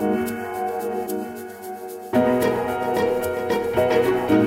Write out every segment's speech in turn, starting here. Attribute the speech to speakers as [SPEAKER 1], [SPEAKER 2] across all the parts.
[SPEAKER 1] Well,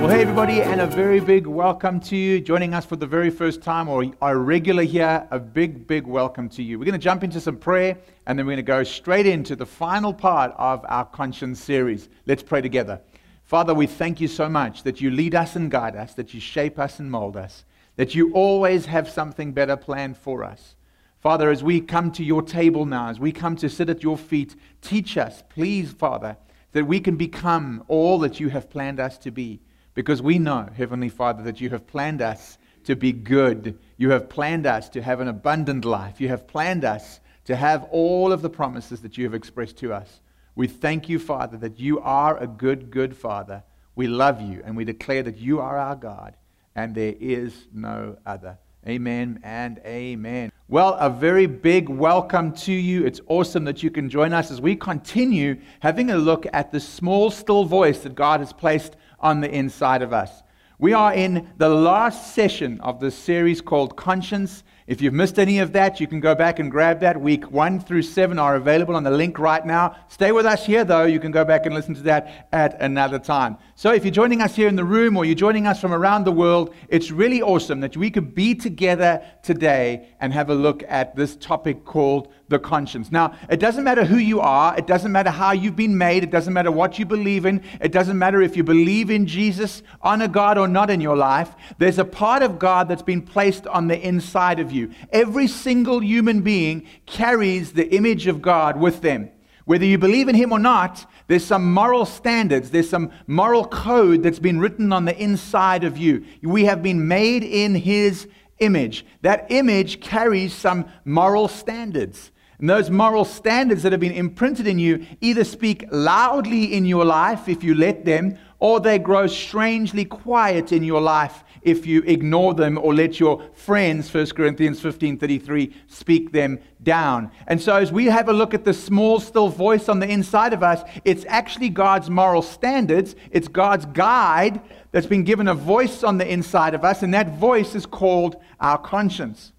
[SPEAKER 1] hey, everybody, and a very big welcome to you joining us for the very first time or are regular here. A big, big welcome to you. We're going to jump into some prayer and then we're going to go straight into the final part of our conscience series. Let's pray together. Father, we thank you so much that you lead us and guide us, that you shape us and mold us, that you always have something better planned for us. Father, as we come to your table now, as we come to sit at your feet, teach us, please, Father, that we can become all that you have planned us to be. Because we know, Heavenly Father, that you have planned us to be good. You have planned us to have an abundant life. You have planned us to have all of the promises that you have expressed to us. We thank you, Father, that you are a good, good Father. We love you and we declare that you are our God and there is no other. Amen and amen. Well, a very big welcome to you. It's awesome that you can join us as we continue having a look at the small, still voice that God has placed on the inside of us. We are in the last session of this series called Conscience. If you've missed any of that, you can go back and grab that. Week one through seven are available on the link right now. Stay with us here, though. You can go back and listen to that at another time. So, if you're joining us here in the room or you're joining us from around the world, it's really awesome that we could be together today and have a look at this topic called the conscience. Now, it doesn't matter who you are, it doesn't matter how you've been made, it doesn't matter what you believe in, it doesn't matter if you believe in Jesus, honor God, or not in your life. There's a part of God that's been placed on the inside of you. Every single human being carries the image of God with them. Whether you believe in Him or not, there's some moral standards, there's some moral code that's been written on the inside of you. We have been made in His image. That image carries some moral standards. And those moral standards that have been imprinted in you either speak loudly in your life if you let them, or they grow strangely quiet in your life if you ignore them or let your friends 1 corinthians 15.33 speak them down. And so as we have a look at the small still voice on the inside of us it's actually god's moral standards. It's god's guide that's been given a voice on the inside of us and that voice is called our conscience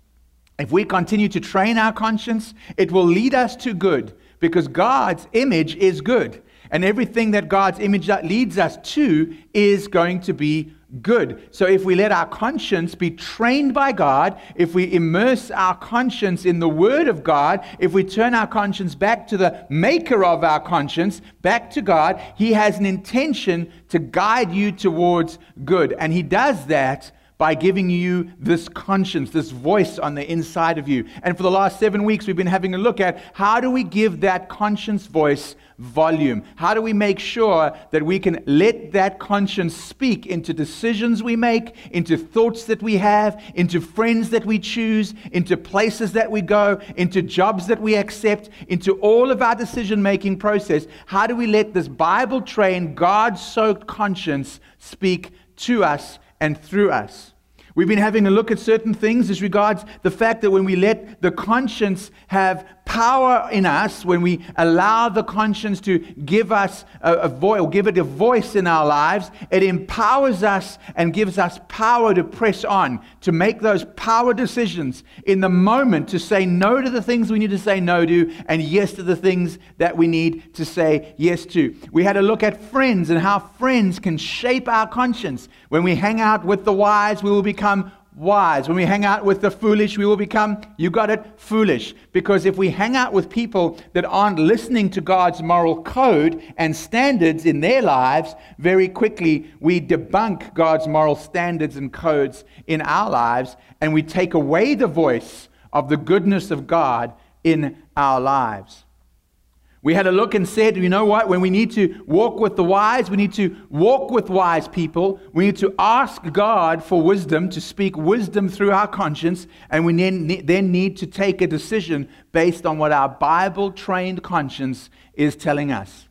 [SPEAKER 1] if we continue to train our conscience, it will lead us to good because God's image is good. And everything that God's image leads us to is going to be good. So if we let our conscience be trained by God, if we immerse our conscience in the Word of God, if we turn our conscience back to the maker of our conscience, back to God, He has an intention to guide you towards good. And He does that by giving you this conscience, this voice on the inside of you. And for the last seven weeks, we've been having a look at how do we give that conscience voice volume? How do we make sure that we can let that conscience speak into decisions we make, into thoughts that we have, into friends that we choose, into places that we go, into jobs that we accept, into all of our decision making process? How do we let this Bible trained, God soaked conscience speak to us and through us. We've been having a look at certain things as regards the fact that when we let the conscience have power in us, when we allow the conscience to give us a, a voice, or give it a voice in our lives, it empowers us and gives us power to press on, to make those power decisions in the moment, to say no to the things we need to say no to, and yes to the things that we need to say yes to. We had a look at friends and how friends can shape our conscience. When we hang out with the wise, we will become wise. When we hang out with the foolish, we will become, you got it, foolish. Because if we hang out with people that aren't listening to God's moral code and standards in their lives, very quickly we debunk God's moral standards and codes in our lives and we take away the voice of the goodness of God in our lives. We had a look and said, you know what? When we need to walk with the wise, we need to walk with wise people. We need to ask God for wisdom, to speak wisdom through our conscience, and we then need to take a decision based on what our Bible trained conscience is telling us.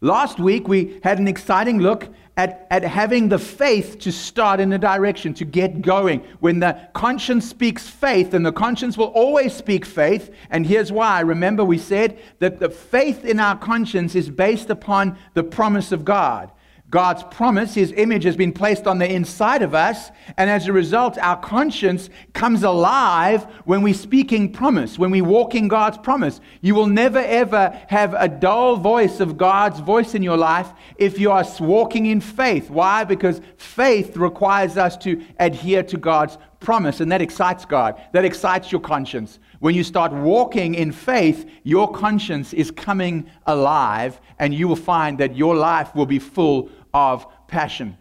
[SPEAKER 1] Last week, we had an exciting look at, at having the faith to start in a direction, to get going. When the conscience speaks faith, and the conscience will always speak faith, and here's why. Remember, we said that the faith in our conscience is based upon the promise of God. God's promise, His image has been placed on the inside of us, and as a result, our conscience comes alive when we speaking promise, when we walk in God's promise. You will never ever have a dull voice of God's voice in your life if you are walking in faith. Why? Because faith requires us to adhere to God's promise, and that excites God. That excites your conscience. When you start walking in faith, your conscience is coming alive, and you will find that your life will be full of passion.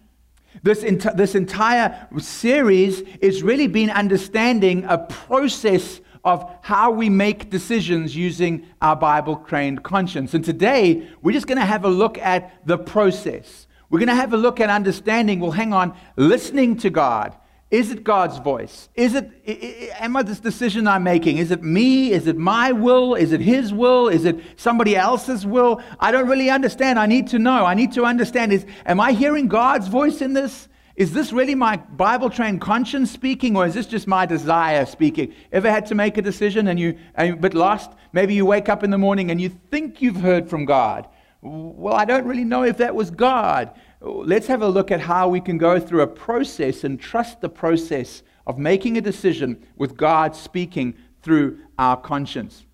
[SPEAKER 1] This, ent- this entire series is really been understanding a process of how we make decisions using our Bible trained conscience. And today, we're just going to have a look at the process. We're going to have a look at understanding, well, hang on, listening to God is it God's voice? Is it, am I this decision I'm making? Is it me? Is it my will? Is it His will? Is it somebody else's will? I don't really understand. I need to know. I need to understand. Is, am I hearing God's voice in this? Is this really my Bible trained conscience speaking, or is this just my desire speaking? Ever had to make a decision and you are a bit lost? Maybe you wake up in the morning and you think you've heard from God. Well, I don't really know if that was God let's have a look at how we can go through a process and trust the process of making a decision with God speaking through our conscience.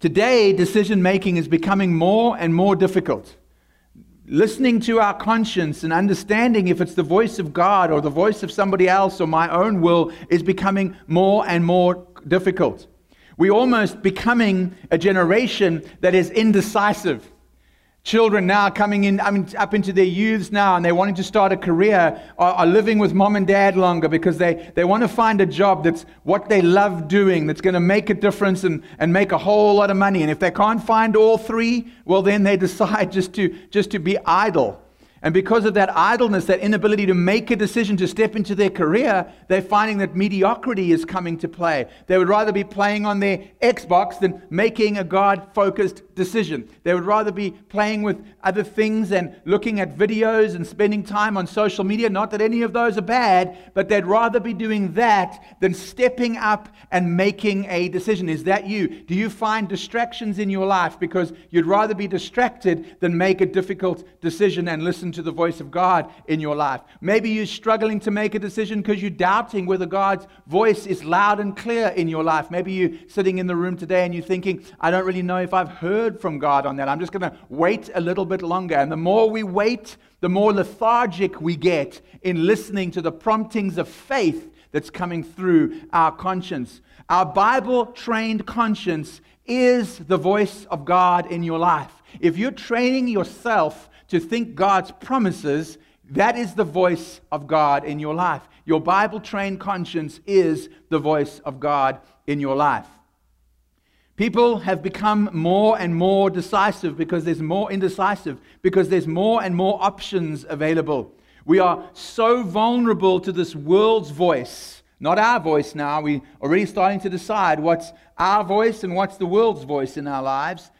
[SPEAKER 1] Today, decision making is becoming more and more difficult. Listening to our conscience and understanding if it's the voice of God or the voice of somebody else or my own will is becoming more and more difficult. We're almost becoming a generation that is indecisive. Children now coming in, I mean, up into their youths now, and they're wanting to start a career, are, are, living with mom and dad longer because they, they want to find a job that's what they love doing, that's going to make a difference and, and make a whole lot of money. And if they can't find all three, well, then they decide just to, just to be idle. And because of that idleness, that inability to make a decision to step into their career, they're finding that mediocrity is coming to play. They would rather be playing on their Xbox than making a God focused decision. They would rather be playing with other things and looking at videos and spending time on social media. Not that any of those are bad, but they'd rather be doing that than stepping up and making a decision. Is that you? Do you find distractions in your life because you'd rather be distracted than make a difficult decision and listen? Listen to the voice of God in your life. Maybe you're struggling to make a decision because you're doubting whether God's voice is loud and clear in your life. Maybe you're sitting in the room today and you're thinking, I don't really know if I've heard from God on that. I'm just going to wait a little bit longer. And the more we wait, the more lethargic we get in listening to the promptings of faith that's coming through our conscience. Our Bible trained conscience is the voice of God in your life. If you're training yourself to think God's promises, that is the voice of God in your life. Your Bible trained conscience is the voice of God in your life. People have become more and more decisive because there's more indecisive, because there's more and more options available. We are so vulnerable to this world's voice, not our voice now. We're already starting to decide what's our voice and what's the world's voice in our lives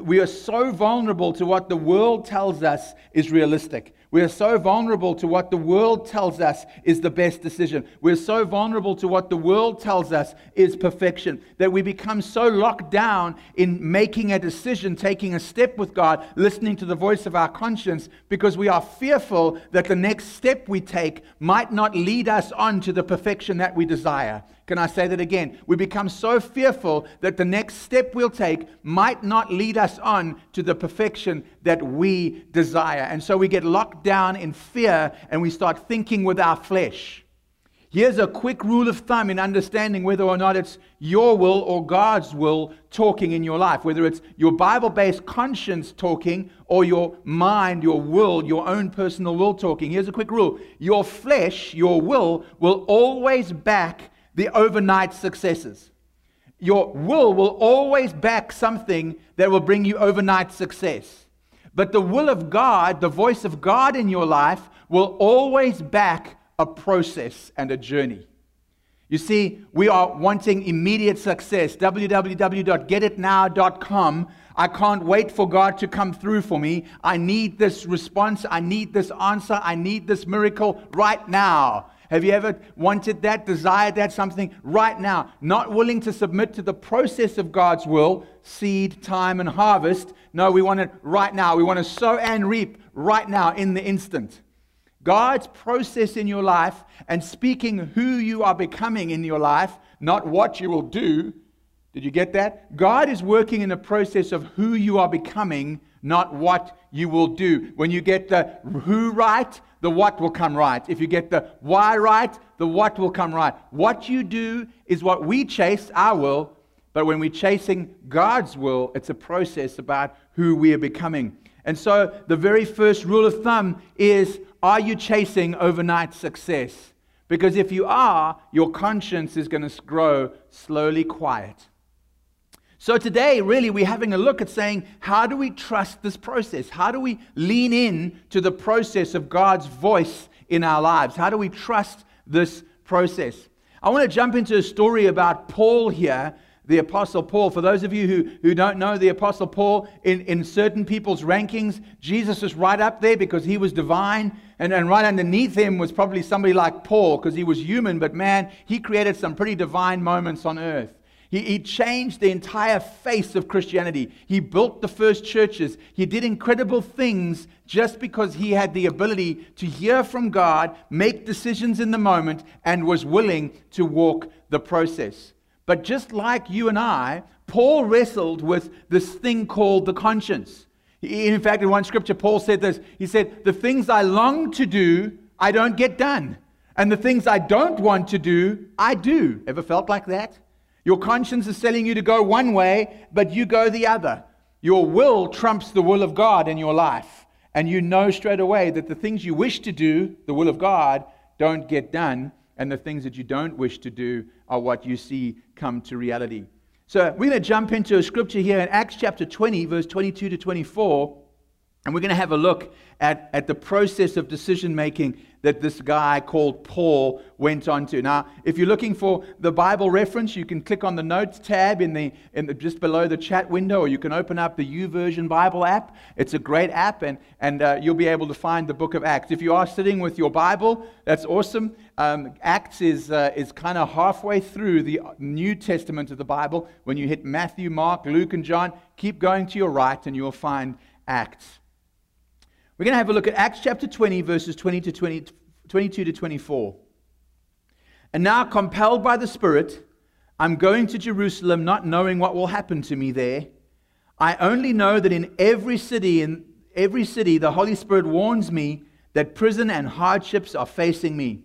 [SPEAKER 1] we are so vulnerable to what the world tells us is realistic. We are so vulnerable to what the world tells us is the best decision. We're so vulnerable to what the world tells us is perfection that we become so locked down in making a decision, taking a step with God, listening to the voice of our conscience, because we are fearful that the next step we take might not lead us on to the perfection that we desire. Can I say that again? We become so fearful that the next step we'll take might not lead us on to the perfection that we desire. And so we get locked down in fear and we start thinking with our flesh. Here's a quick rule of thumb in understanding whether or not it's your will or God's will talking in your life, whether it's your Bible based conscience talking or your mind, your will, your own personal will talking. Here's a quick rule your flesh, your will, will always back the overnight successes. Your will will always back something that will bring you overnight success. But the will of God, the voice of God in your life, will always back a process and a journey. You see, we are wanting immediate success. www.getitnow.com. I can't wait for God to come through for me. I need this response. I need this answer. I need this miracle right now. Have you ever wanted that, desired that, something right now? Not willing to submit to the process of God's will, seed, time, and harvest. No, we want it right now. We want to sow and reap right now in the instant. God's process in your life and speaking who you are becoming in your life, not what you will do. Did you get that? God is working in the process of who you are becoming, not what you will do. When you get the who right, the what will come right. If you get the why right, the what will come right. What you do is what we chase, our will, but when we're chasing God's will, it's a process about who we are becoming. And so the very first rule of thumb is are you chasing overnight success? Because if you are, your conscience is going to grow slowly quiet. So today, really, we're having a look at saying, how do we trust this process? How do we lean in to the process of God's voice in our lives? How do we trust this process? I want to jump into a story about Paul here the Apostle Paul. For those of you who, who don't know the Apostle Paul, in, in certain people's rankings, Jesus was right up there because he was divine. And, and right underneath him was probably somebody like Paul because he was human, but man, he created some pretty divine moments on earth. He, he changed the entire face of Christianity. He built the first churches. He did incredible things just because he had the ability to hear from God, make decisions in the moment, and was willing to walk the process. But just like you and I, Paul wrestled with this thing called the conscience. In fact, in one scripture, Paul said this He said, The things I long to do, I don't get done. And the things I don't want to do, I do. Ever felt like that? Your conscience is telling you to go one way, but you go the other. Your will trumps the will of God in your life. And you know straight away that the things you wish to do, the will of God, don't get done and the things that you don't wish to do are what you see come to reality. So we're going to jump into a scripture here in Acts chapter 20, verse 22 to 24, and we're going to have a look at, at the process of decision making that this guy called Paul went on to. Now, if you're looking for the Bible reference, you can click on the notes tab in the, in the just below the chat window, or you can open up the YouVersion Bible app. It's a great app, and, and uh, you'll be able to find the book of Acts. If you are sitting with your Bible, that's awesome. Um, Acts is, uh, is kind of halfway through the New Testament of the Bible. When you hit Matthew, Mark, Luke, and John, keep going to your right, and you'll find Acts. We're going to have a look at Acts chapter 20, verses 20 to 20, 22 to 24. And now, compelled by the Spirit, I'm going to Jerusalem, not knowing what will happen to me there. I only know that in every city, in every city, the Holy Spirit warns me that prison and hardships are facing me.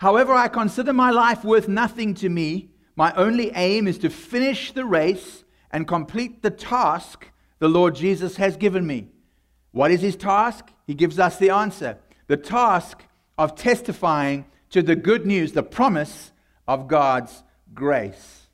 [SPEAKER 1] However, I consider my life worth nothing to me. My only aim is to finish the race and complete the task the Lord Jesus has given me. What is his task? He gives us the answer. The task of testifying to the good news, the promise of God's grace.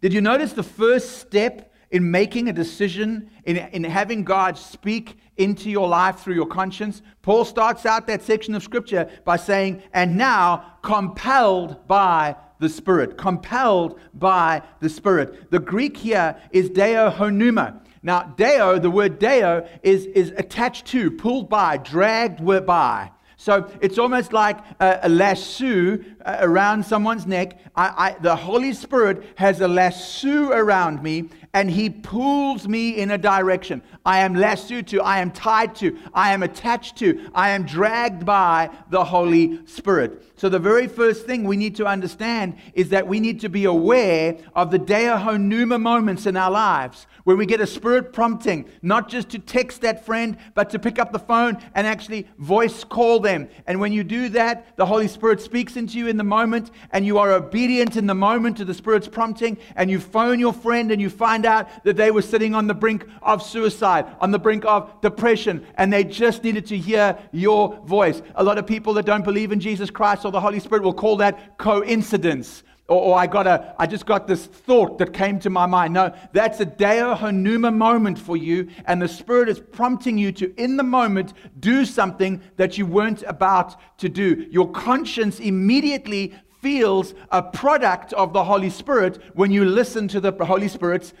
[SPEAKER 1] Did you notice the first step in making a decision, in, in having God speak into your life through your conscience? Paul starts out that section of scripture by saying, and now compelled by the Spirit. Compelled by the Spirit. The Greek here is deo honuma. Now, deo, the word deo, is, is attached to, pulled by, dragged by. So it's almost like a, a lasso uh, around someone's neck. I, I, the Holy Spirit has a lasso around me, and He pulls me in a direction. I am lassoed to, I am tied to, I am attached to, I am dragged by the Holy Spirit. So the very first thing we need to understand is that we need to be aware of the Deo Honuma moments in our lives where we get a spirit prompting, not just to text that friend, but to pick up the phone and actually voice call them. And when you do that, the Holy Spirit speaks into you in the moment, and you are obedient in the moment to the Spirit's prompting, and you phone your friend and you find out that they were sitting on the brink of suicide, on the brink of depression, and they just needed to hear your voice. A lot of people that don't believe in Jesus Christ or the Holy Spirit will call that coincidence. Or, or, I got a, I just got this thought that came to my mind. No, that's a Deo Honuma moment for you, and the Spirit is prompting you to, in the moment, do something that you weren't about to do. Your conscience immediately feels a product of the Holy Spirit when you listen to the Holy Spirit's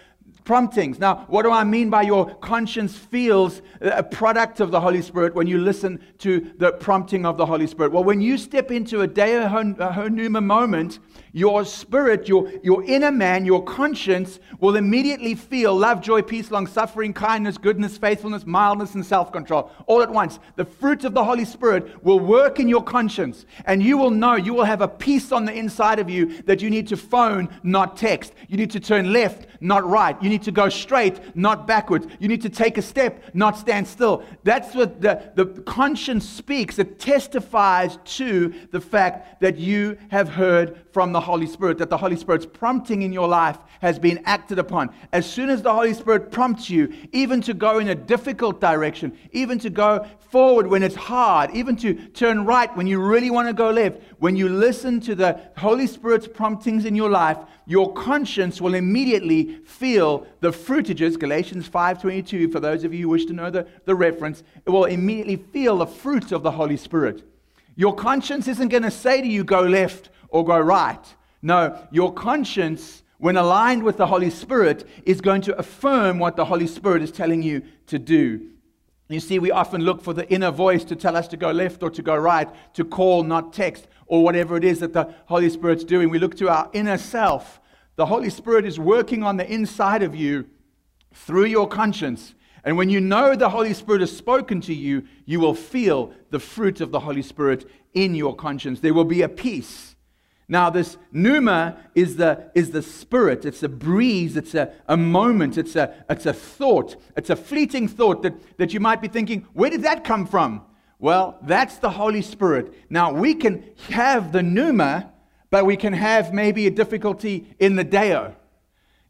[SPEAKER 1] promptings. Now, what do I mean by your conscience feels a product of the Holy Spirit when you listen to the prompting of the Holy Spirit? Well, when you step into a Deo Honuma moment, your spirit, your, your inner man, your conscience will immediately feel love, joy, peace, long suffering, kindness, goodness, faithfulness, mildness, and self control all at once. The fruit of the Holy Spirit will work in your conscience, and you will know, you will have a peace on the inside of you that you need to phone, not text. You need to turn left, not right. You need to go straight, not backwards. You need to take a step, not stand still. That's what the, the conscience speaks. It testifies to the fact that you have heard from the Holy Spirit, that the Holy Spirit's prompting in your life has been acted upon. As soon as the Holy Spirit prompts you, even to go in a difficult direction, even to go forward when it's hard, even to turn right when you really want to go left, when you listen to the Holy Spirit's promptings in your life, your conscience will immediately feel the fruitages, Galatians 5.22, for those of you who wish to know the, the reference, it will immediately feel the fruit of the Holy Spirit. Your conscience isn't going to say to you, go left or go right. No, your conscience, when aligned with the Holy Spirit, is going to affirm what the Holy Spirit is telling you to do. You see, we often look for the inner voice to tell us to go left or to go right, to call, not text, or whatever it is that the Holy Spirit's doing. We look to our inner self. The Holy Spirit is working on the inside of you through your conscience. And when you know the Holy Spirit has spoken to you, you will feel the fruit of the Holy Spirit in your conscience. There will be a peace. Now, this pneuma is the, is the spirit. It's a breeze. It's a, a moment. It's a, it's a thought. It's a fleeting thought that, that you might be thinking, where did that come from? Well, that's the Holy Spirit. Now, we can have the pneuma, but we can have maybe a difficulty in the deo.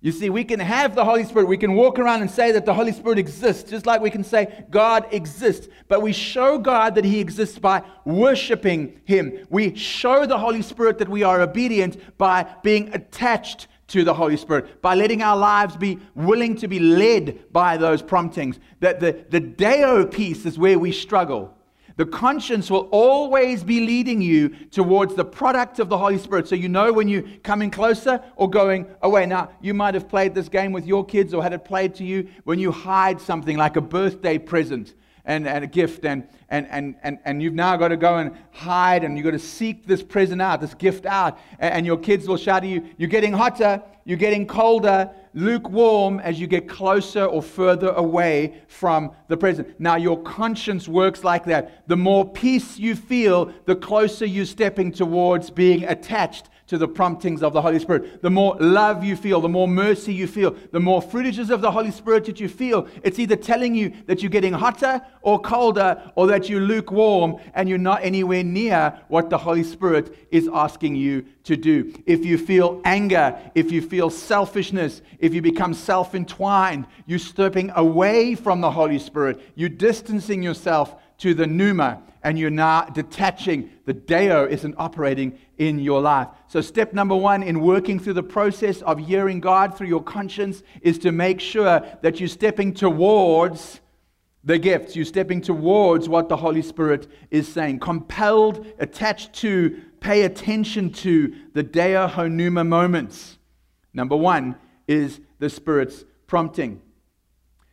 [SPEAKER 1] You see, we can have the Holy Spirit. We can walk around and say that the Holy Spirit exists, just like we can say God exists. But we show God that He exists by worshiping Him. We show the Holy Spirit that we are obedient by being attached to the Holy Spirit, by letting our lives be willing to be led by those promptings. That the, the Deo piece is where we struggle. The conscience will always be leading you towards the product of the Holy Spirit. So you know when you're coming closer or going away. Now, you might have played this game with your kids or had it played to you when you hide something like a birthday present and, and a gift, and, and, and, and, and you've now got to go and hide and you've got to seek this present out, this gift out. And, and your kids will shout at you, You're getting hotter, you're getting colder, lukewarm as you get closer or further away from the present. Now, your conscience works like that. The more peace you feel, the closer you're stepping towards being attached to the promptings of the Holy Spirit. The more love you feel, the more mercy you feel, the more fruitages of the Holy Spirit that you feel. It's either telling you that you're getting hotter or colder or that you're lukewarm and you're not anywhere near what the Holy Spirit is asking you to do. If you feel anger, if you feel selfishness, if you become self entwined, you're stepping away from the Holy Spirit, you're distancing yourself to the pneuma and you're now detaching. The Deo isn't operating in your life. So, step number one in working through the process of hearing God through your conscience is to make sure that you're stepping towards the gifts. You're stepping towards what the Holy Spirit is saying. Compelled, attached to, pay attention to the Deo Honuma moments. Number one is the Spirit's prompting.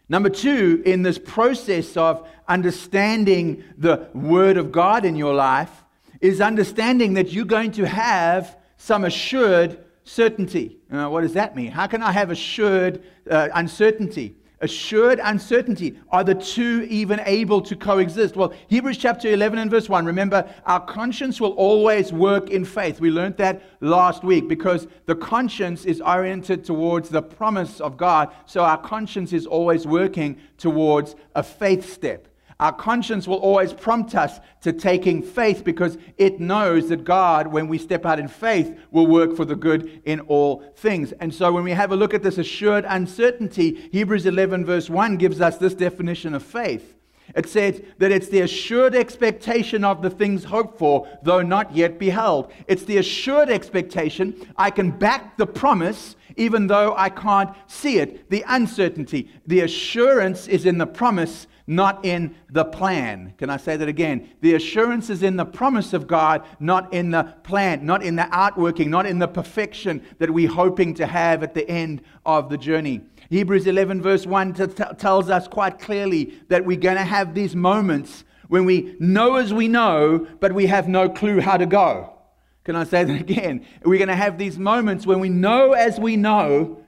[SPEAKER 1] Number two, in this process of understanding the Word of God in your life, is understanding that you're going to have some assured certainty. Uh, what does that mean? How can I have assured uh, uncertainty? Assured uncertainty. Are the two even able to coexist? Well, Hebrews chapter 11 and verse 1. Remember, our conscience will always work in faith. We learned that last week because the conscience is oriented towards the promise of God. So our conscience is always working towards a faith step. Our conscience will always prompt us to taking faith because it knows that God, when we step out in faith, will work for the good in all things. And so when we have a look at this assured uncertainty, Hebrews 11, verse 1 gives us this definition of faith. It says that it's the assured expectation of the things hoped for, though not yet beheld. It's the assured expectation. I can back the promise even though I can't see it. The uncertainty. The assurance is in the promise not in the plan. Can I say that again? The assurance is in the promise of God, not in the plan, not in the outworking, not in the perfection that we're hoping to have at the end of the journey. Hebrews 11, verse 1 t- t- tells us quite clearly that we're going to have these moments when we know as we know, but we have no clue how to go. Can I say that again? We're going to have these moments when we know as we know,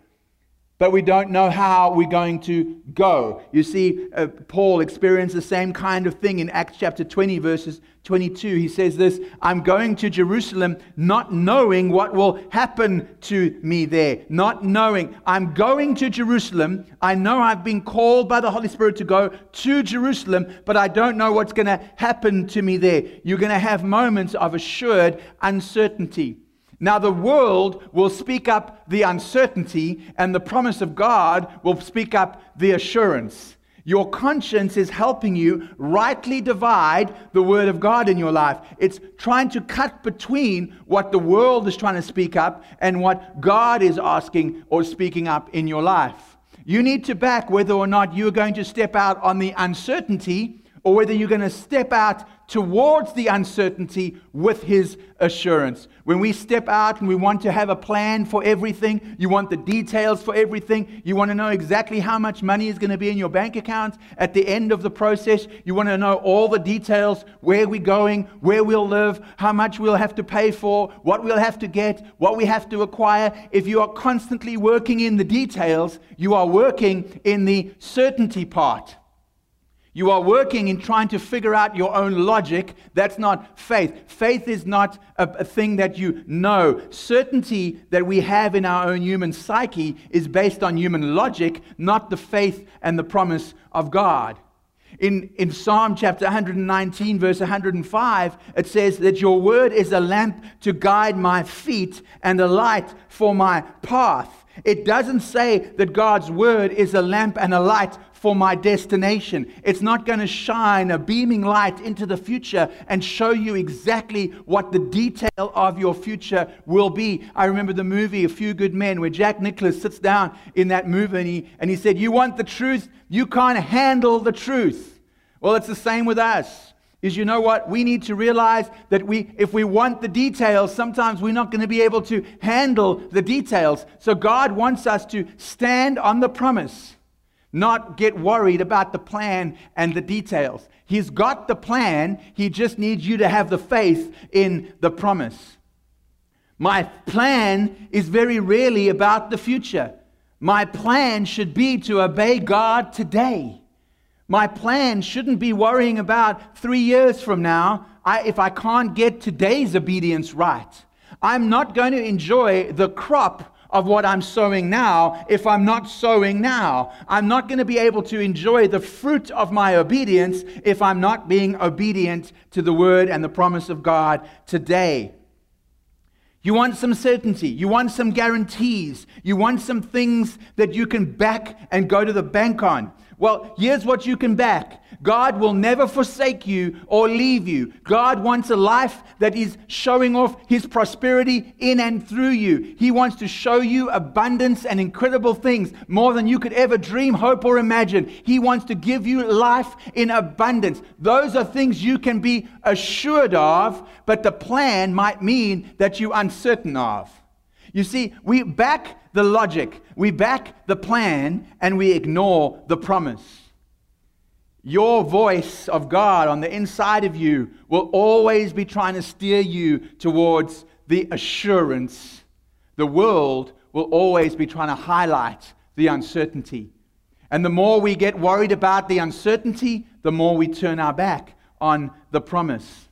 [SPEAKER 1] but we don't know how we're going to go. You see, uh, Paul experienced the same kind of thing in Acts chapter 20, verses 22. He says this I'm going to Jerusalem not knowing what will happen to me there. Not knowing. I'm going to Jerusalem. I know I've been called by the Holy Spirit to go to Jerusalem, but I don't know what's going to happen to me there. You're going to have moments of assured uncertainty. Now, the world will speak up the uncertainty, and the promise of God will speak up the assurance. Your conscience is helping you rightly divide the word of God in your life. It's trying to cut between what the world is trying to speak up and what God is asking or speaking up in your life. You need to back whether or not you're going to step out on the uncertainty or whether you're going to step out towards the uncertainty with His assurance. When we step out and we want to have a plan for everything, you want the details for everything, you want to know exactly how much money is going to be in your bank account at the end of the process, you want to know all the details where we're going, where we'll live, how much we'll have to pay for, what we'll have to get, what we have to acquire. If you are constantly working in the details, you are working in the certainty part. You are working in trying to figure out your own logic. That's not faith. Faith is not a, a, thing that you know. Certainty that we have in our own human psyche is based on human logic, not the faith and the promise of God. In, in Psalm chapter 119, verse 105, it says that your word is a lamp to guide my feet and a light for my path. It doesn't say that God's word is a lamp and a light for my destination. It's not going to shine a beaming light into the future and show you exactly what the detail of your future will be. I remember the movie A Few Good Men where Jack Nicholson sits down in that movie and he, and he said, You want the truth? You can't handle the truth. Well, it's the same with us is you know what we need to realize that we if we want the details sometimes we're not going to be able to handle the details so god wants us to stand on the promise not get worried about the plan and the details. He's got the plan, he just needs you to have the faith in the promise. My plan is very rarely about the future. My plan should be to obey God today. My plan shouldn't be worrying about three years from now I, if I can't get today's obedience right. I'm not going to enjoy the crop of what I'm sowing now if I'm not sowing now. I'm not going to be able to enjoy the fruit of my obedience if I'm not being obedient to the word and the promise of God today. You want some certainty. You want some guarantees. You want some things that you can back and go to the bank on. Well, here's what you can back God will never forsake you or leave you. God wants a life that is showing off His prosperity in and through you. He wants to show you abundance and incredible things more than you could ever dream, hope, or imagine. He wants to give you life in abundance. Those are things you can be assured of, but the plan might mean that you're uncertain of. You see, we back the logic, we back the plan, and we ignore the promise. Your voice of God on the inside of you will always be trying to steer you towards the assurance. The world will always be trying to highlight the uncertainty. And the more we get worried about the uncertainty, the more we turn our back on the promise.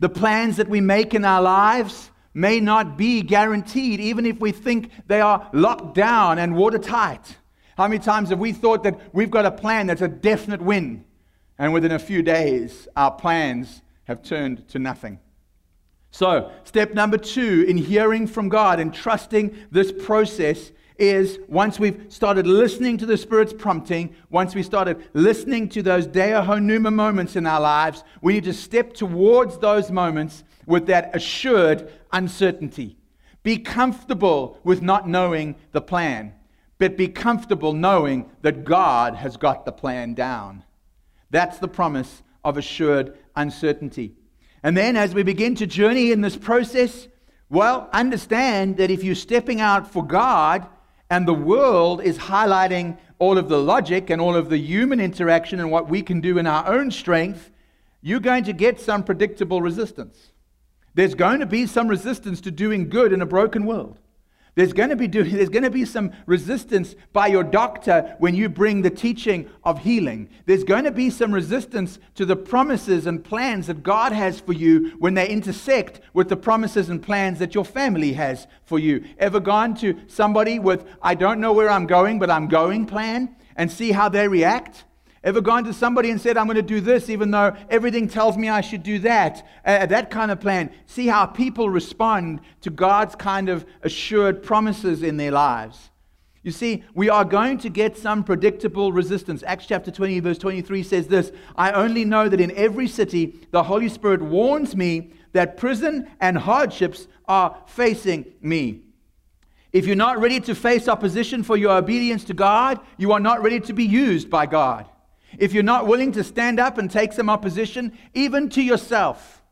[SPEAKER 1] The plans that we make in our lives may not be guaranteed, even if we think they are locked down and watertight. How many times have we thought that we've got a plan that's a definite win, and within a few days, our plans have turned to nothing? So, step number two in hearing from God and trusting this process is once we've started listening to the Spirit's prompting, once we started listening to those Deo Honuma moments in our lives, we need to step towards those moments with that assured uncertainty. Be comfortable with not knowing the plan, but be comfortable knowing that God has got the plan down. That's the promise of assured uncertainty. And then, as we begin to journey in this process, well, understand that if you're stepping out for God and the world is highlighting all of the logic and all of the human interaction and what we can do in our own strength, you're going to get some predictable resistance. There's going to be some resistance to doing good in a broken world. There's going to be doing, there's going to be some resistance by your doctor when you bring the teaching of healing. There's going to be some resistance to the promises and plans that God has for you when they intersect with the promises and plans that your family has for you. Ever gone to somebody with I don't know where I'm going, but I'm going plan and see how they react? Ever gone to somebody and said, I'm going to do this, even though everything tells me I should do that? Uh, that kind of plan. See how people respond to God's kind of assured promises in their lives. You see, we are going to get some predictable resistance. Acts chapter 20, verse 23 says this I only know that in every city the Holy Spirit warns me that prison and hardships are facing me. If you're not ready to face opposition for your obedience to God, you are not ready to be used by God if you're not willing to stand up and take some opposition, even to yourself.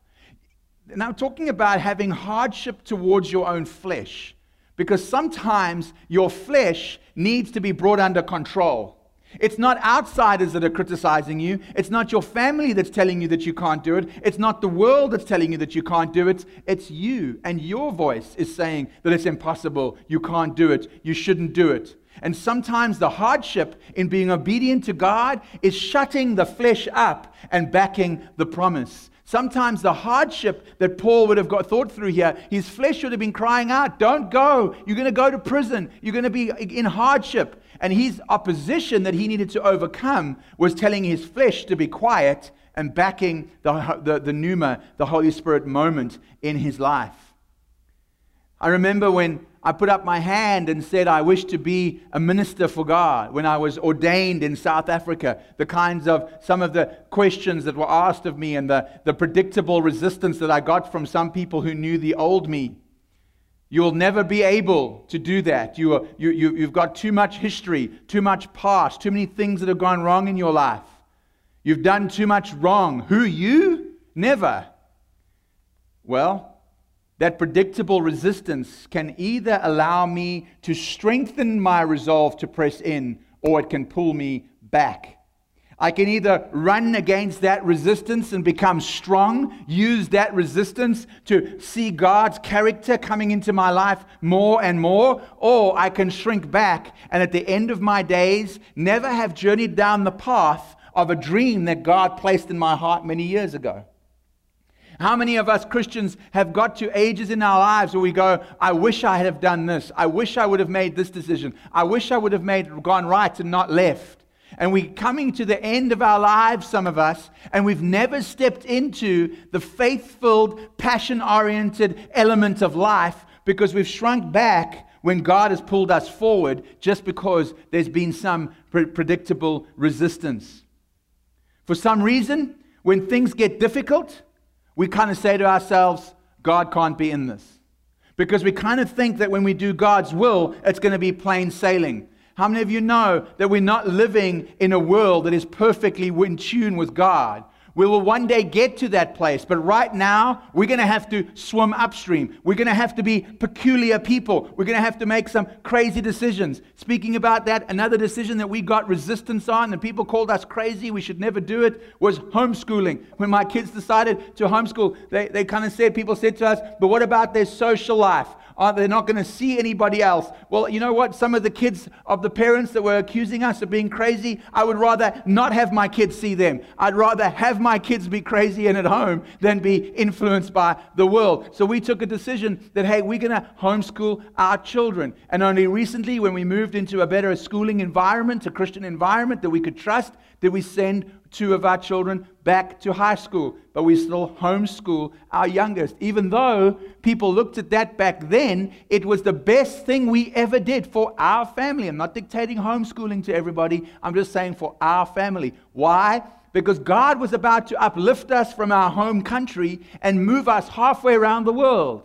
[SPEAKER 1] Now, I'm talking about having hardship towards your own flesh, because sometimes your flesh needs to be brought under control. It's not outsiders that are criticizing you. It's not your family that's telling you that you can't do it. It's not the world that's telling you that you can't do it. It's you. And your voice is saying that it's impossible. You can't do it. You shouldn't do it. And sometimes the hardship in being obedient to God is shutting the flesh up and backing the promise. Sometimes the hardship that Paul would have got thought through here, his flesh would have been crying out, Don't go. You're going to go to prison. You're going to be in hardship. And his opposition that he needed to overcome was telling his flesh to be quiet and backing the, the, the pneuma, the Holy Spirit moment in his life. I remember when I put up my hand and said I wish to be a minister for God when I was ordained in South Africa. The kinds of some of the questions that were asked of me and the, the predictable resistance that I got from some people who knew the old me. You'll never be able to do that. You are, you, you, you've got too much history, too much past, too many things that have gone wrong in your life. You've done too much wrong. Who, you? Never. Well, that predictable resistance can either allow me to strengthen my resolve to press in or it can pull me back. I can either run against that resistance and become strong, use that resistance to see God's character coming into my life more and more, or I can shrink back and at the end of my days never have journeyed down the path of a dream that God placed in my heart many years ago. How many of us Christians have got to ages in our lives where we go, I wish I had have done this. I wish I would have made this decision. I wish I would have made gone right and not left. And we're coming to the end of our lives, some of us, and we've never stepped into the faith filled, passion oriented element of life because we've shrunk back when God has pulled us forward just because there's been some pre- predictable resistance. For some reason, when things get difficult, we kind of say to ourselves, God can't be in this. Because we kind of think that when we do God's will, it's going to be plain sailing. How many of you know that we're not living in a world that is perfectly in tune with God? We will one day get to that place, but right now, we're going to have to swim upstream. We're going to have to be peculiar people. We're going to have to make some crazy decisions. Speaking about that, another decision that we got resistance on and people called us crazy, we should never do it, was homeschooling. When my kids decided to homeschool, they, they kind of said, people said to us, but what about their social life? Uh, Are they not going to see anybody else? Well, you know what? Some of the kids of the parents that were accusing us of being crazy, I would rather not have my kids see them. I'd rather have my kids be crazy and at home than be influenced by the world. So we took a decision that, hey, we're going to homeschool our children. And only recently, when we moved into a better schooling environment, a Christian environment that we could trust, did we send two of our children back to high school, but we still homeschool our youngest. Even though people looked at that back then, it was the best thing we ever did for our family. I'm not dictating homeschooling to everybody, I'm just saying for our family. Why? Because God was about to uplift us from our home country and move us halfway around the world.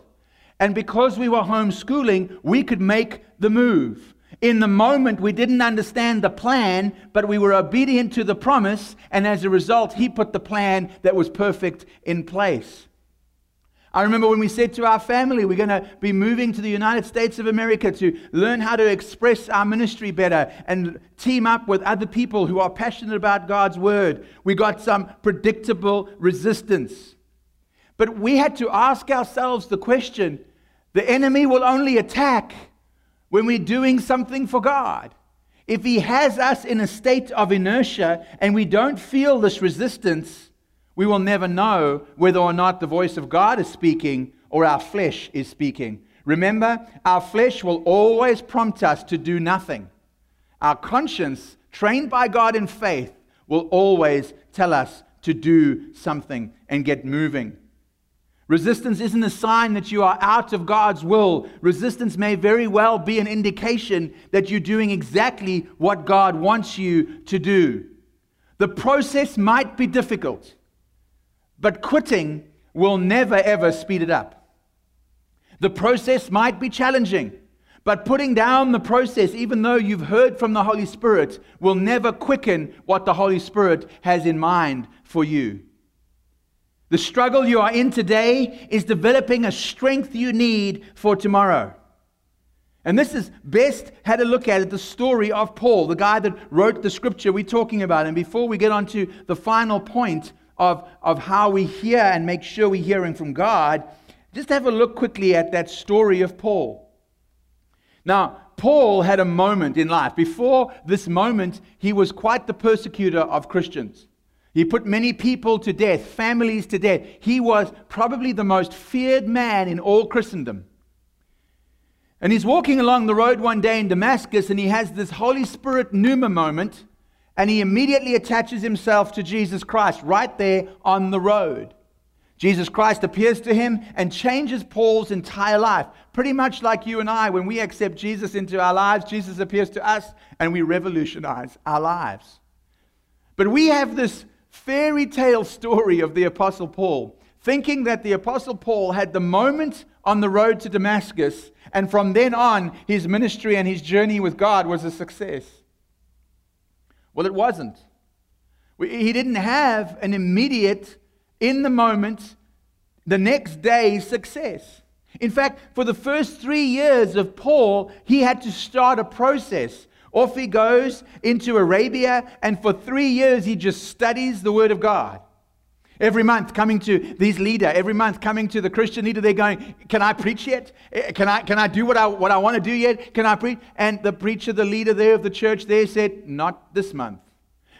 [SPEAKER 1] And because we were homeschooling, we could make the move. In the moment, we didn't understand the plan, but we were obedient to the promise, and as a result, He put the plan that was perfect in place. I remember when we said to our family, we're going to be moving to the United States of America to learn how to express our ministry better and team up with other people who are passionate about God's word. We got some predictable resistance. But we had to ask ourselves the question the enemy will only attack when we're doing something for God. If he has us in a state of inertia and we don't feel this resistance, we will never know whether or not the voice of God is speaking or our flesh is speaking. Remember, our flesh will always prompt us to do nothing. Our conscience, trained by God in faith, will always tell us to do something and get moving. Resistance isn't a sign that you are out of God's will. Resistance may very well be an indication that you're doing exactly what God wants you to do. The process might be difficult. But quitting will never ever speed it up. The process might be challenging, but putting down the process, even though you've heard from the Holy Spirit, will never quicken what the Holy Spirit has in mind for you. The struggle you are in today is developing a strength you need for tomorrow. And this is best had a look at it, the story of Paul, the guy that wrote the scripture we're talking about. And before we get on to the final point, of, of how we hear and make sure we're hearing from God, just have a look quickly at that story of Paul. Now, Paul had a moment in life. Before this moment, he was quite the persecutor of Christians. He put many people to death, families to death. He was probably the most feared man in all Christendom. And he's walking along the road one day in Damascus and he has this Holy Spirit pneuma moment and he immediately attaches himself to Jesus Christ right there on the road. Jesus Christ appears to him and changes Paul's entire life. Pretty much like you and I, when we accept Jesus into our lives, Jesus appears to us and we revolutionize our lives. But we have this fairy tale story of the Apostle Paul, thinking that the Apostle Paul had the moment on the road to Damascus, and from then on, his ministry and his journey with God was a success. Well, it wasn't. He didn't have an immediate, in the moment, the next day success. In fact, for the first three years of Paul, he had to start a process. Off he goes into Arabia, and for three years he just studies the Word of God. Every month coming to these leader, every month coming to the Christian leader, they're going, Can I preach yet? Eh, can I, can I do what I, what I want to do yet? Can I preach? And the preacher, the leader there of the church there said, Not this month.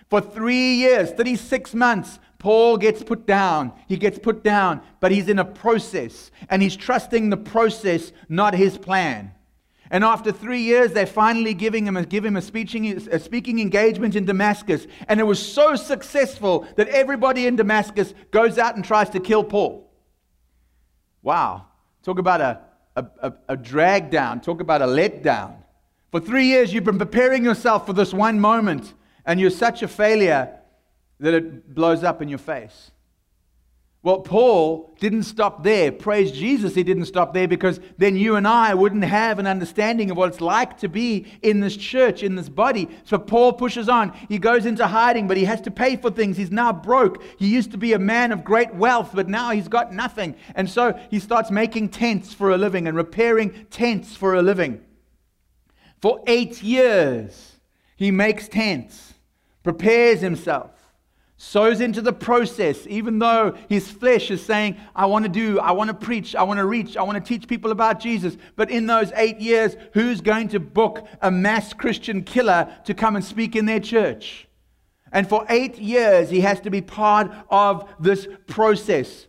[SPEAKER 1] For three years, 36 months, Paul gets put down. He gets put down, but he's in a process, and he's trusting the process, not his plan. And after three years, they're finally giving him a, give him a speaking, a speaking engagement in Damascus. And it was so successful that everybody in Damascus goes out and tries to kill Paul. Wow. Talk about a, a, a, a drag down. Talk about a letdown. For three years, you've been preparing yourself for this one moment, and you're such a failure that it blows up in your face. Well, Paul didn't stop there. Praise Jesus, he didn't stop there because then you and I wouldn't have an understanding of what it's like to be in this church, in this body. So Paul pushes on. He goes into hiding, but he has to pay for things. He's now broke. He used to be a man of great wealth, but now he's got nothing. And so he starts making tents for a living and repairing tents for a living. For eight years, he makes tents, prepares himself sows into the process, even though his flesh is saying, I want to do, I want to preach, I want to reach, I want to teach people about Jesus. But in those eight years, who's going to book a mass Christian killer to come and speak in their church? And for eight years, he has to be part of this process.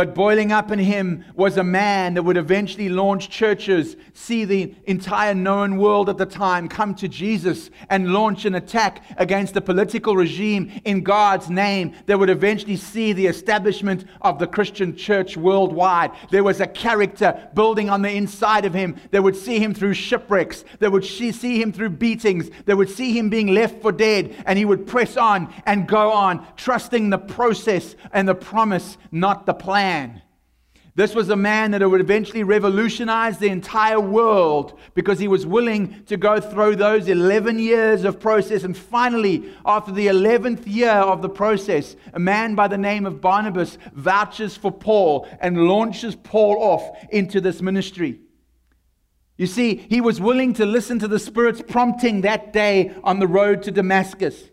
[SPEAKER 1] But boiling up in him was a man that would eventually launch churches, see the entire known world at the time come to Jesus, and launch an attack against the political regime in God's name that would eventually see the establishment of the Christian church worldwide. There was a character building on the inside of him that would see him through shipwrecks, that would see him through beatings, that would see him being left for dead, and he would press on and go on, trusting the process and the promise, not the plan plan. This was a man that would eventually revolutionize the entire world because he was willing to go through those 11 years of process. And finally, after the 11th year of the process, a man by the name of Barnabas vouches for Paul and launches Paul off into this ministry. You see, he was willing to listen to the Spirit's prompting that day on the road to Damascus.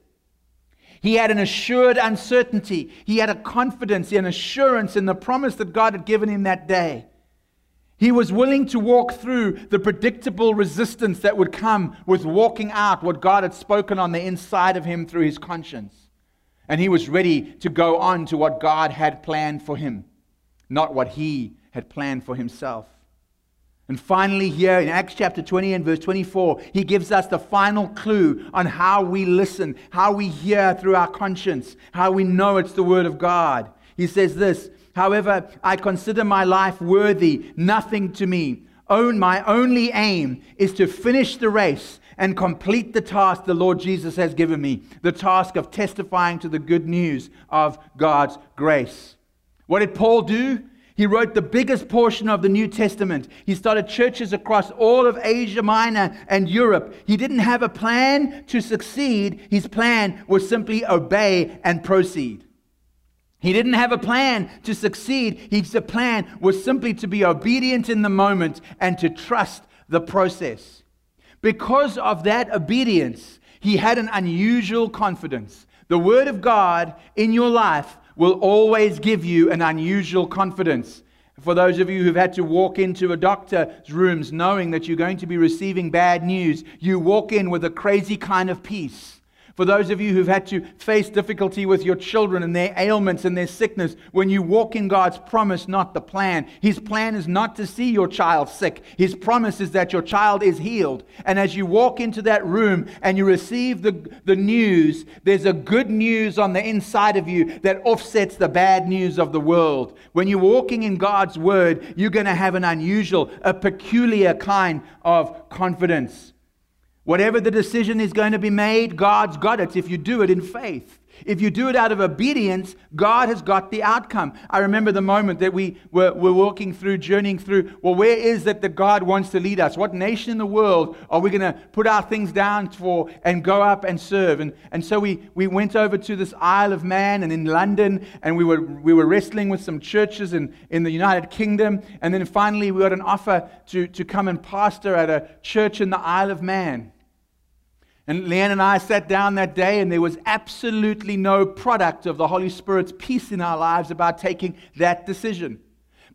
[SPEAKER 1] He had an assured uncertainty. He had a confidence, an assurance in the promise that God had given him that day. He was willing to walk through the predictable resistance that would come with walking out what God had spoken on the inside of him through his conscience. And he was ready to go on to what God had planned for him, not what he had planned for himself. And finally, here in Acts chapter 20 and verse 24, he gives us the final clue on how we listen, how we hear through our conscience, how we know it's the Word of God. He says this However, I consider my life worthy, nothing to me. Own, my only aim is to finish the race and complete the task the Lord Jesus has given me the task of testifying to the good news of God's grace. What did Paul do? He wrote the biggest portion of the New Testament. He started churches across all of Asia Minor and Europe. He didn't have a plan to succeed, his plan was simply obey and proceed. He didn't have a plan to succeed. His plan was simply to be obedient in the moment and to trust the process. Because of that obedience, he had an unusual confidence. The Word of God in your life will always give you an unusual confidence. For those of you who've had to walk into a doctor's rooms knowing that you're going to be receiving bad news, you walk in with a crazy kind of peace. For those of you who've had to face difficulty with your children and their ailments and their sickness, when you walk in God's promise, not the plan. His plan is not to see your child sick. His promise is that your child is healed. And as you walk into that room and you receive the, the news, there's a good news on the inside of you that offsets the bad news of the world. When you're walking in God's word, you're going to have an unusual, a peculiar kind of confidence. Whatever the decision is going to be made, God's got it if you do it in faith. If you do it out of obedience, God has got the outcome. I remember the moment that we were, were walking through, journeying through. Well, where is it that God wants to lead us? What nation in the world are we going to put our things down for and go up and serve? And, and so we, we went over to this Isle of Man and in London, and we were, we were wrestling with some churches in, in the United Kingdom. And then finally, we got an offer to, to come and pastor at a church in the Isle of Man. And Leanne and I sat down that day, and there was absolutely no product of the Holy Spirit's peace in our lives about taking that decision.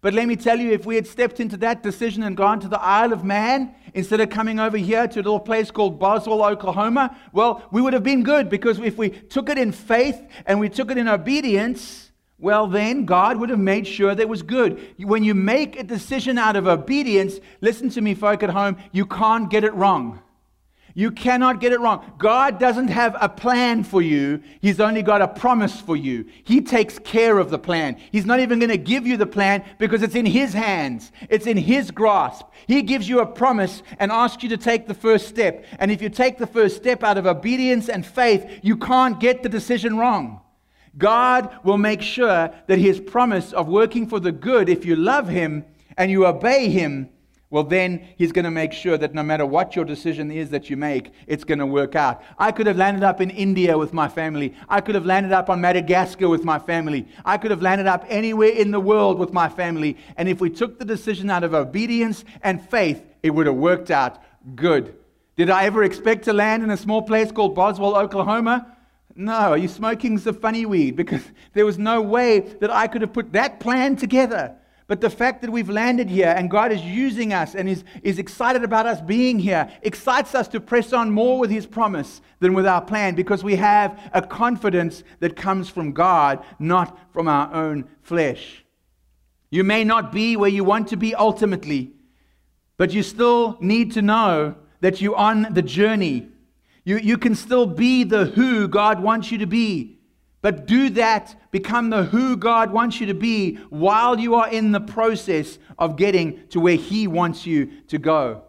[SPEAKER 1] But let me tell you, if we had stepped into that decision and gone to the Isle of Man instead of coming over here to a little place called Boswell, Oklahoma, well, we would have been good because if we took it in faith and we took it in obedience, well, then God would have made sure that was good. When you make a decision out of obedience, listen to me, folk at home, you can't get it wrong. You cannot get it wrong. God doesn't have a plan for you, He's only got a promise for you. He takes care of the plan. He's not even going to give you the plan because it's in His hands, it's in His grasp. He gives you a promise and asks you to take the first step. And if you take the first step out of obedience and faith, you can't get the decision wrong. God will make sure that His promise of working for the good, if you love Him and you obey Him, well, then he's going to make sure that no matter what your decision is that you make, it's going to work out. I could have landed up in India with my family. I could have landed up on Madagascar with my family. I could have landed up anywhere in the world with my family. And if we took the decision out of obedience and faith, it would have worked out good. Did I ever expect to land in a small place called Boswell, Oklahoma? No, are you smoking the funny weed? Because there was no way that I could have put that plan together. But the fact that we've landed here and God is using us and is, is excited about us being here excites us to press on more with His promise than with our plan because we have a confidence that comes from God, not from our own flesh. You may not be where you want to be ultimately, but you still need to know that you're on the journey. You, you can still be the who God wants you to be. But do that, become the who God wants you to be while you are in the process of getting to where He wants you to go.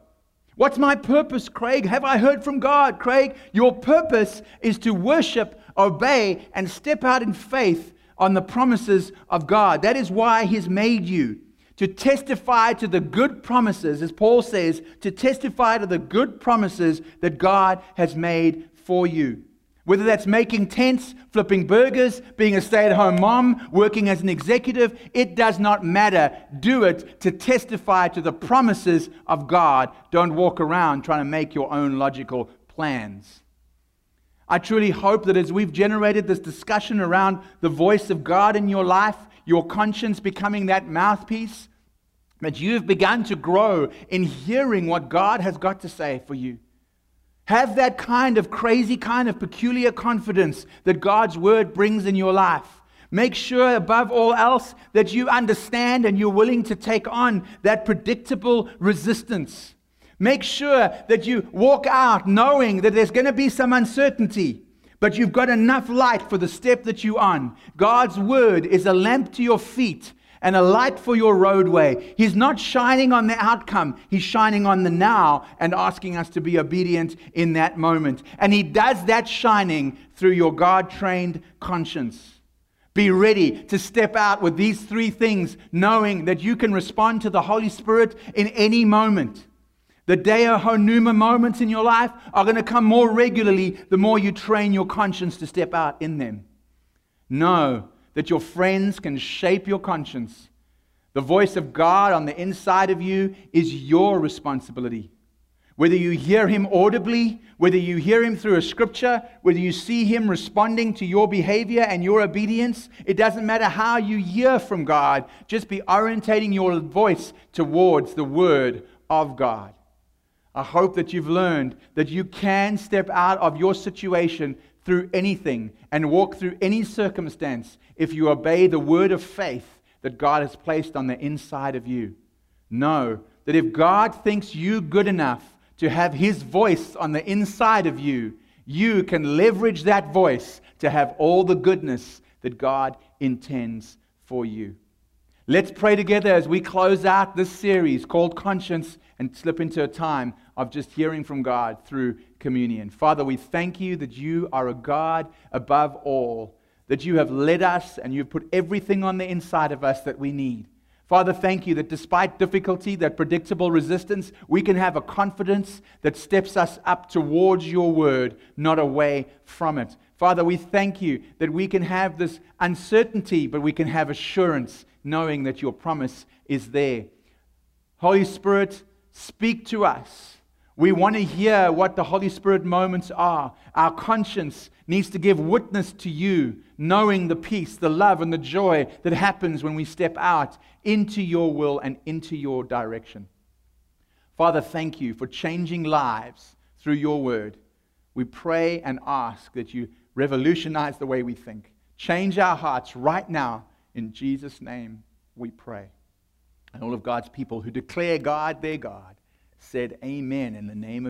[SPEAKER 1] What's my purpose, Craig? Have I heard from God? Craig, your purpose is to worship, obey, and step out in faith on the promises of God. That is why He's made you to testify to the good promises, as Paul says, to testify to the good promises that God has made for you. Whether that's making tents, flipping burgers, being a stay at home mom, working as an executive, it does not matter. Do it to testify to the promises of God. Don't walk around trying to make your own logical plans. I truly hope that as we've generated this discussion around the voice of God in your life, your conscience becoming that mouthpiece, that you've begun to grow in hearing what God has got to say for you. Have that kind of crazy, kind of peculiar confidence that God's word brings in your life. Make sure, above all else, that you understand and you're willing to take on that predictable resistance. Make sure that you walk out knowing that there's going to be some uncertainty, but you've got enough light for the step that you're on. God's word is a lamp to your feet and a light for your roadway. He's not shining on the outcome, He's shining on the now and asking us to be obedient in that moment. And He does that shining through your God trained conscience. Be ready to step out with these three things, knowing that you can respond to the Holy Spirit in any moment. The Deo Honuma moments in your life are going to come more regularly the more you train your conscience to step out in them. Know that your friends can shape your conscience. The voice of God on the inside of you is your responsibility. Whether you hear him audibly, whether you hear him through a scripture, whether you see him responding to your behavior and your obedience, it doesn't matter how you hear from God. Just be orientating your voice towards the word of God. I hope that you've learned that you can step out of your situation through anything and walk through any circumstance if you obey the word of faith that God has placed on the inside of you. Know that if God thinks you good enough to have his voice on the inside of you, you can leverage that voice to have all the goodness that God intends for you. Let's pray together as we close out this series called Conscience and slip into a time of just hearing from God through communion. Father, we thank you that you are a God above all, that you have led us and you've put everything on the inside of us that we need. Father, thank you that despite difficulty, that predictable resistance, we can have a confidence that steps us up towards your word, not away from it. Father, we thank you that we can have this uncertainty, but we can have assurance knowing that your promise is there. Holy Spirit, speak to us. We want to hear what the Holy Spirit moments are. Our conscience needs to give witness to you, knowing the peace, the love, and the joy that happens when we step out into your will and into your direction. Father, thank you for changing lives through your word. We pray and ask that you revolutionize the way we think. Change our hearts right now. In Jesus' name we pray. And all of God's people who declare God their God said, Amen, in the name of